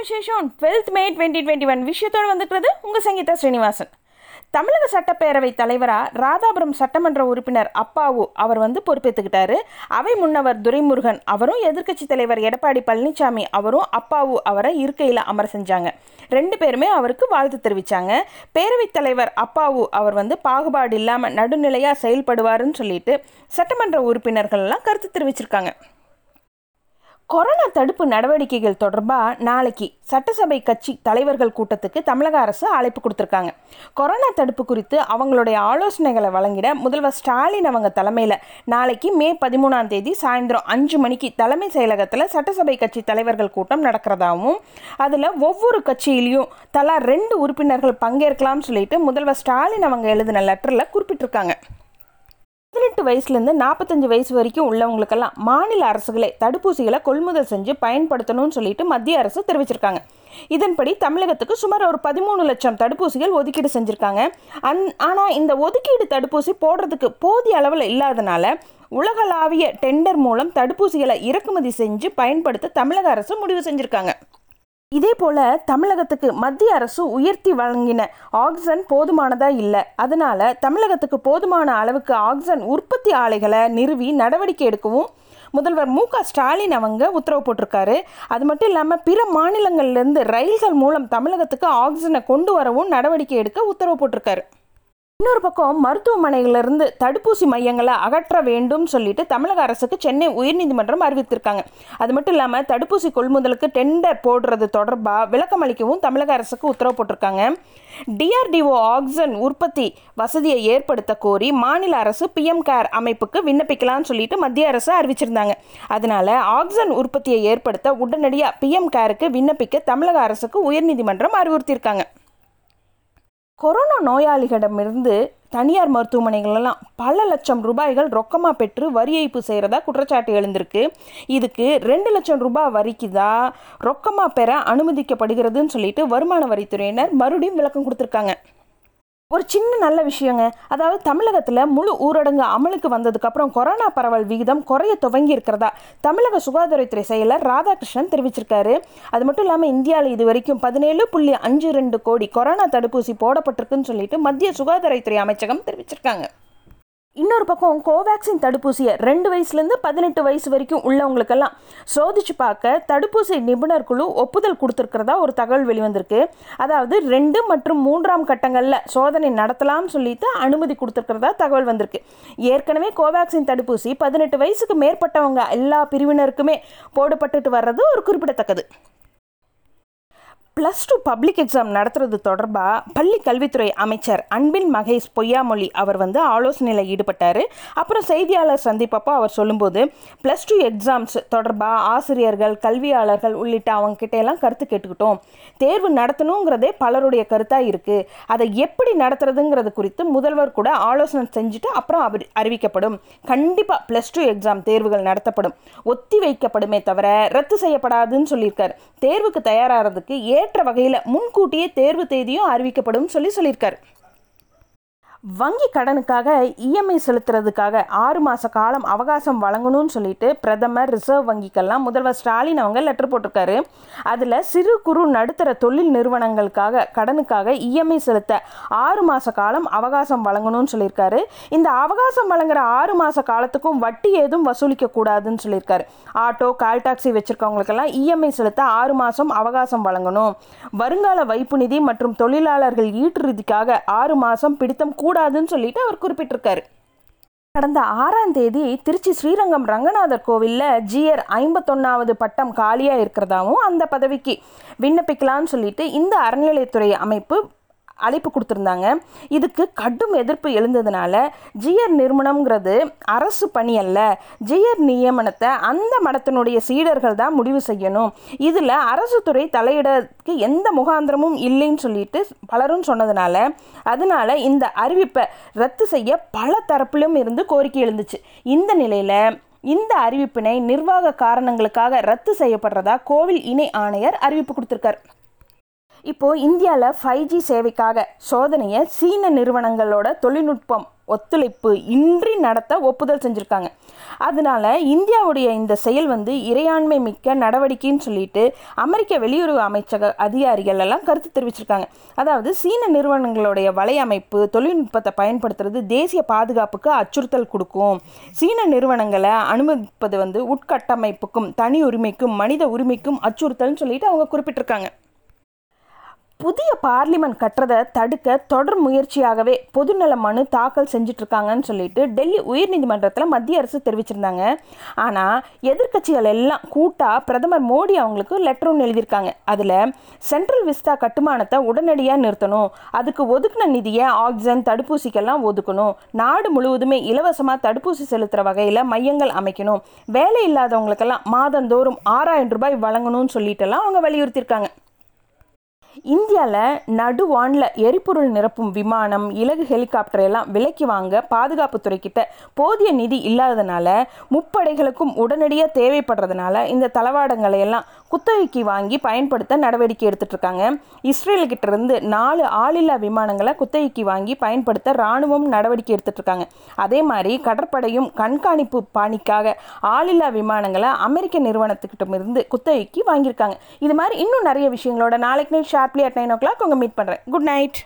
விசேஷம் twelfth May twenty twenty one விஷயத்தோடு வந்துக்கிறது உங்கள் சங்கீதா ஸ்ரீனிவாசன். தமிழக சட்டப்பேரவை தலைவராக ராதாபுரம் சட்டமன்ற உறுப்பினர் அப்பாவு அவர் வந்து பொறுப்பேற்றுக்கிட்டாரு அவை முன்னவர் துரைமுருகன் அவரும் எதிர்க்கட்சி தலைவர் எடப்பாடி பழனிசாமி அவரும் அப்பாவு அவரை இருக்கையில் அமர செஞ்சாங்க. ரெண்டு பேருமே அவருக்கு வாழ்த்து தெரிவித்தாங்க பேரவைத் தலைவர் அப்பாவு அவர் வந்து பாகுபாடு இல்லாமல் நடுநிலையாக செயல்படுவாருன்னு சொல்லிட்டு சட்டமன்ற உறுப்பினர்கள்லாம் கருத்து தெரிவிச்சிருக்காங்க. கொரோனா தடுப்பு நடவடிக்கைகள் தொடர்பாக நாளைக்கு சட்டசபை கட்சி தலைவர்கள் கூட்டத்துக்கு தமிழக அரசு அழைப்பு கொடுத்துருக்காங்க. கொரோனா தடுப்பு குறித்து அவங்களுடைய ஆலோசனைகளை வழங்கிட முதல்வர் ஸ்டாலின் அவங்க தலைமையில் நாளைக்கு மே பதிமூணாம் தேதி சாயந்தரம் அஞ்சு மணிக்கு தலைமை செயலகத்தில் சட்டசபை கட்சி தலைவர்கள் கூட்டம் நடக்கிறதாகவும் அதில் ஒவ்வொரு கட்சியிலையும் தலா ரெண்டு உறுப்பினர்கள் பங்கேற்கலாம்னு சொல்லிட்டு முதல்வர் ஸ்டாலின் அவங்க எழுதின லெட்டரில் குறிப்பிட்டிருக்காங்க. பதினெட்டு வயசுலேருந்து நாற்பத்தஞ்சு வயசு வரைக்கும் உள்ளவங்களுக்கெல்லாம் மாநில அரசுகளே தடுப்பூசிகளை கொள்முதல் செஞ்சு பயன்படுத்தணும்னு சொல்லிட்டு மத்திய அரசு தெரிவிச்சிருக்காங்க. இதன்படி தமிழகத்துக்கு சுமார் ஒரு பதிமூணு லட்சம் தடுப்பூசிகள் ஒதுக்கீடு செஞ்சுருக்காங்க. அந் ஆனால் இந்த ஒதுக்கீடு தடுப்பூசி போடுறதுக்கு போதிய அளவில் இல்லாதனால உலகளாவிய டெண்டர் மூலம் தடுப்பூசிகளை இறக்குமதி செஞ்சு பயன்படுத்த தமிழக அரசு முடிவு செஞ்சுருக்காங்க. இதே போல தமிழகத்துக்கு மத்திய அரசு உயர்த்தி வழங்கின ஆக்சிஜன் போதுமானதா இல்லை. அதனால தமிழகத்துக்கு போதுமான அளவுக்கு ஆக்சிஜன் உற்பத்தி ஆலைகளை நிறுவி நடவடிக்கை எடுக்கவும் முதல்வர் மு க ஸ்டாலின் அவங்க உத்தரவு போட்டிருக்காரு. அது மட்டும் இல்லாமல் பிற மாநிலங்கள்லேருந்து ரயில்கள் மூலம் தமிழகத்துக்கு ஆக்சிஜனை கொண்டு வரவும் நடவடிக்கை எடுக்க உத்தரவு போட்டிருக்காரு. இன்னொரு பக்கம் மருத்துவமனையிலிருந்து தடுப்பூசி மையங்களை அகற்ற வேண்டும் சொல்லிட்டு தமிழக அரசுக்கு சென்னை உயர்நீதிமன்றம் அறிவித்திருக்காங்க. அது மட்டும் இல்லாமல் தடுப்பூசி கொள்முதலுக்கு டெண்டர் போடுறது தொடர்பாக விளக்கம் அளிக்கவும் தமிழக அரசுக்கு உத்தரவு போட்டிருக்காங்க. டிஆர்டிஓ ஆக்சிஜன் உற்பத்தி வசதியை ஏற்படுத்த கோரி மாநில அரசு பிஎம் கேர் அமைப்புக்கு விண்ணப்பிக்கலாம்னு சொல்லிட்டு மத்திய அரசு அறிவிச்சிருந்தாங்க. அதனால ஆக்சிஜன் உற்பத்தியை ஏற்படுத்த உடனடியாக பிஎம் கேருக்கு விண்ணப்பிக்க தமிழக அரசுக்கு உயர்நீதிமன்றம் அறிவுறுத்தியிருக்காங்க. கொரோனா நோயாளிகளிடமிருந்து தனியார் மருத்துவமனைகளெல்லாம் பல லட்சம் ரூபாய்கள் ரொக்கமாக பெற்று வரி ஏய்ப்பு செய்கிறதா குற்றச்சாட்டு எழுந்திருக்கு. இதுக்கு ரெண்டு லட்சம் ரூபாய் வரிக்கு தான் ரொக்கமாக பெற அனுமதிக்கப்படுகிறதுன்னு சொல்லிட்டு வருமான வரித்துறையினர் மறுபடியும் விளக்கம் கொடுத்துருக்காங்க. ஒரு சின்ன நல்ல விஷயங்க. அதாவது தமிழகத்தில் முழு ஊரடங்கு அமலுக்கு வந்ததுக்கப்புறம் கொரோனா பரவல் விகிதம் குறைய துவங்கி இருக்கிறதா தமிழக சுகாதாரத்துறை செயலர் ராதாகிருஷ்ணன் தெரிவிச்சிருக்காரு. அது மட்டும் இல்லாமல் இந்தியாவில் இது வரைக்கும் பதினேழு புள்ளி அஞ்சு ரெண்டு கோடி கொரோனா தடுப்பூசி போடப்பட்டிருக்குன்னு சொல்லிட்டு மத்திய சுகாதாரத்துறை அமைச்சகம் தெரிவிச்சிருக்காங்க. இன்னொரு பக்கம் கோவேக்சின் தடுப்பூசியை ரெண்டு வயசுலேருந்து பதினெட்டு வயசு வரைக்கும் உள்ளவங்களுக்கெல்லாம் சோதிச்சு பார்க்க தடுப்பூசி நிபுணர் குழு ஒப்புதல் கொடுத்துருக்கிறதா ஒரு தகவல் வெளிவந்திருக்கு. அதாவது ரெண்டு மற்றும் மூன்றாம் கட்டங்களில் சோதனை நடத்தலாம்னு சொல்லிட்டு அனுமதி கொடுத்துருக்கிறதா தகவல் வந்திருக்கு. ஏற்கனவே கோவேக்சின் தடுப்பூசி பதினெட்டு வயசுக்கு மேற்பட்டவங்க எல்லா பிரிவினருக்குமே போடப்பட்டுட்டு வர்றது ஒரு குறிப்பிடத்தக்கது. ப்ளஸ் டூ பப்ளிக் எக்ஸாம் நடத்துறது தொடர்பாக பள்ளி கல்வித்துறை அமைச்சர் அன்பின் மகேஷ் பொய்யாமொழி அவர் வந்து ஆலோசனையில் ஈடுபட்டார். அப்புறம் செய்தியாளர் சந்திப்பப்போ அவர் சொல்லும்போது ப்ளஸ் டூ எக்ஸாம்ஸ் தொடர்பாக ஆசிரியர்கள் கல்வியாளர்கள் உள்ளிட்ட அவங்கக்கிட்ட எல்லாம் கருத்து கேட்டுக்கிட்டோம். தேர்வு நடத்தணுங்கிறதே பலருடைய கருத்தாக இருக்குது அதை எப்படி நடத்துறதுங்கிறது குறித்து முதல்வர் கூட ஆலோசனை செஞ்சுட்டு அப்புறம் அவர் அறிவிக்கப்படும். கண்டிப்பாக ப்ளஸ் டூ எக்ஸாம் தேர்வுகள் நடத்தப்படும். ஒத்தி வைக்கப்படுமே தவிர ரத்து செய்யப்படாதுன்னு சொல்லியிருக்கார். தேர்வுக்கு தயாராகிறதுக்கு ஏற்ற வகையில் முன்கூட்டியே தேர்வு தேதியும் அறிவிக்கப்படும் சொல்லி சொல்லியிருக்காரு. வங்கி கடனுக்காக இஎம்ஐ செலுத்துறதுக்காக ஆறு மாத காலம் அவகாசம் வழங்கணும்னு சொல்லிட்டு பிரதமர் ரிசர்வ் வங்கிக்கெல்லாம் முதல்வர் ஸ்டாலின் அவங்க லெட்டர் போட்டிருக்காரு. அதில் சிறு குறு நடுத்தர தொழில் நிறுவனங்களுக்காக கடனுக்காக இஎம்ஐ செலுத்த ஆறு மாத காலம் அவகாசம் வழங்கணும்னு சொல்லியிருக்காரு. இந்த அவகாசம் வழங்குற ஆறு மாத காலத்துக்கும் வட்டி ஏதும் வசூலிக்க கூடாதுன்னு சொல்லியிருக்காரு. ஆட்டோ கால் டாக்ஸி வச்சுருக்கவங்களுக்கெல்லாம் இஎம்ஐ செலுத்த ஆறு மாதம் அவகாசம் வழங்கணும். வருங்கால வைப்பு நிதி மற்றும் தொழிலாளர்கள் ஈட்டுறுதிக்காக ஆறு மாதம் பிடித்தம் கூட கூடாதுன்னு சொல்லிட்டு அவர் குறிப்பிட்டிருக்காரு. கடந்த ஆறாம் தேதி திருச்சி ஸ்ரீரங்கம் ரங்கநாதர் கோவிலில் ஜிஆர் ஐம்பத்தொன்னாவது பட்டம் காலியாக இருக்கிறதாவும் அந்த பதவிக்கு விண்ணப்பிக்கலாம்னு சொல்லிட்டு இந்த அறநிலையத்துறை அமைப்பு அழைப்பு கொடுத்துருந்தாங்க. இதுக்கு கடும் எதிர்ப்பு எழுந்ததுனால ஜிஆர் நிறுவனம்ங்கிறது அரசு பணி அல்ல. ஜிஆர் நியமனத்தை அந்த மடத்தினுடைய சீடர்கள் தான் முடிவு செய்யணும். இதில் அரசு துறை தலையிடக்கு எந்த முகாந்திரமும் இல்லைன்னு சொல்லிட்டு பலரும் சொன்னதுனால அதனால இந்த அறிவிப்பை ரத்து செய்ய பல தரப்பிலும் இருந்து கோரிக்கை எழுந்துச்சு. இந்த நிலையில் இந்த அறிவிப்பினை நிர்வாக காரணங்களுக்காக ரத்து செய்யப்படுறதா கோவில் இணை ஆணையர் அறிவிப்பு கொடுத்துருக்கார். இப்போது இந்தியாவில் ஃபைவ் ஜி சேவைக்காக சோதனையை சீன நிறுவனங்களோட தொழில்நுட்பம் ஒத்துழைப்பு இன்றி நடத்த ஒப்புதல் செஞ்சுருக்காங்க. அதனால் இந்தியாவுடைய இந்த செயல் வந்து இறையாண்மை மிக்க நடவடிக்கைன்னு சொல்லிட்டு அமெரிக்க வெளியுறவு அமைச்சக அதிகாரிகள் எல்லாம் கருத்து தெரிவிச்சிருக்காங்க. அதாவது சீன நிறுவனங்களுடைய வலையமைப்பு தொழில்நுட்பத்தை பயன்படுத்துறது தேசிய பாதுகாப்புக்கு அச்சுறுத்தல் கொடுக்கும். சீன நிறுவனங்களை அனுமதிப்பது வந்து உட்கட்டமைப்புக்கும் தனி உரிமைக்கும் மனித உரிமைக்கும் அச்சுறுத்தல்னு சொல்லிட்டு அவங்க குறிப்பிட்டிருக்காங்க. புதிய பார்லிமெண்ட் கட்டுறதை தடுக்க தொடர் முயற்சியாகவே பொதுநல மனு தாக்கல் செஞ்சுட்டு இருக்காங்கன்னு சொல்லிட்டு டெல்லி உயர்நீதிமன்றத்தில் மத்திய அரசு தெரிவிச்சிருந்தாங்க. ஆனால் எதிர்க்கட்சிகள் எல்லாம் கூட்டாக பிரதமர் மோடி அவங்களுக்கு லெட்டர் ஒன்று எழுதியிருக்காங்க. அதில் சென்ட்ரல் விஸ்டா கட்டுமானத்தை உடனடியாக நிறுத்தணும். அதுக்கு ஒதுக்கின நிதியை ஆக்சிஜன் தடுப்பூசிக்கெல்லாம் ஒதுக்கணும். நாடு முழுவதுமே இலவசமாக தடுப்பூசி செலுத்துகிற வகையில் மையங்கள் அமைக்கணும். வேலை இல்லாதவங்களுக்கெல்லாம் மாதந்தோறும் ஆறாயிரம் ரூபாய் வழங்கணும்னு சொல்லிட்டெல்லாம் அவங்க வலியுறுத்தியிருக்காங்க. இந்தியாவில் நடுவானில் எரிபொருள் நிரப்பும் விமானம் இலகு ஹெலிகாப்டர் எல்லாம் விலைக்கு வாங்க பாதுகாப்புத்துறை கிட்ட போதிய நிதி இல்லாததுனால முப்படைகளுக்கும் உடனடியாக தேவைப்படுறதுனால இந்த தளவாடங்களை எல்லாம் குத்தகைக்கு வாங்கி பயன்படுத்த நடவடிக்கை எடுத்துட்ருக்காங்க இருக்காங்க. இருந்து நாலு ஆளில்லா விமானங்களை குத்தகைக்கு வாங்கி பயன்படுத்த ராணுவம் நடவடிக்கை எடுத்துட்டு இருக்காங்க. அதே மாதிரி கடற்படையும் கண்காணிப்பு பாணிக்காக ஆளில்லா விமானங்களை அமெரிக்க நிறுவனத்துக்கிட்டமிருந்து குத்தகைக்கு வாங்கியிருக்காங்க. இது மாதிரி இன்னும் நிறைய விஷயங்களோட நாளைக்கு sharp sharply at nine o'clock உங்கள் மீட் பண்ணுறேன் குட் நைட்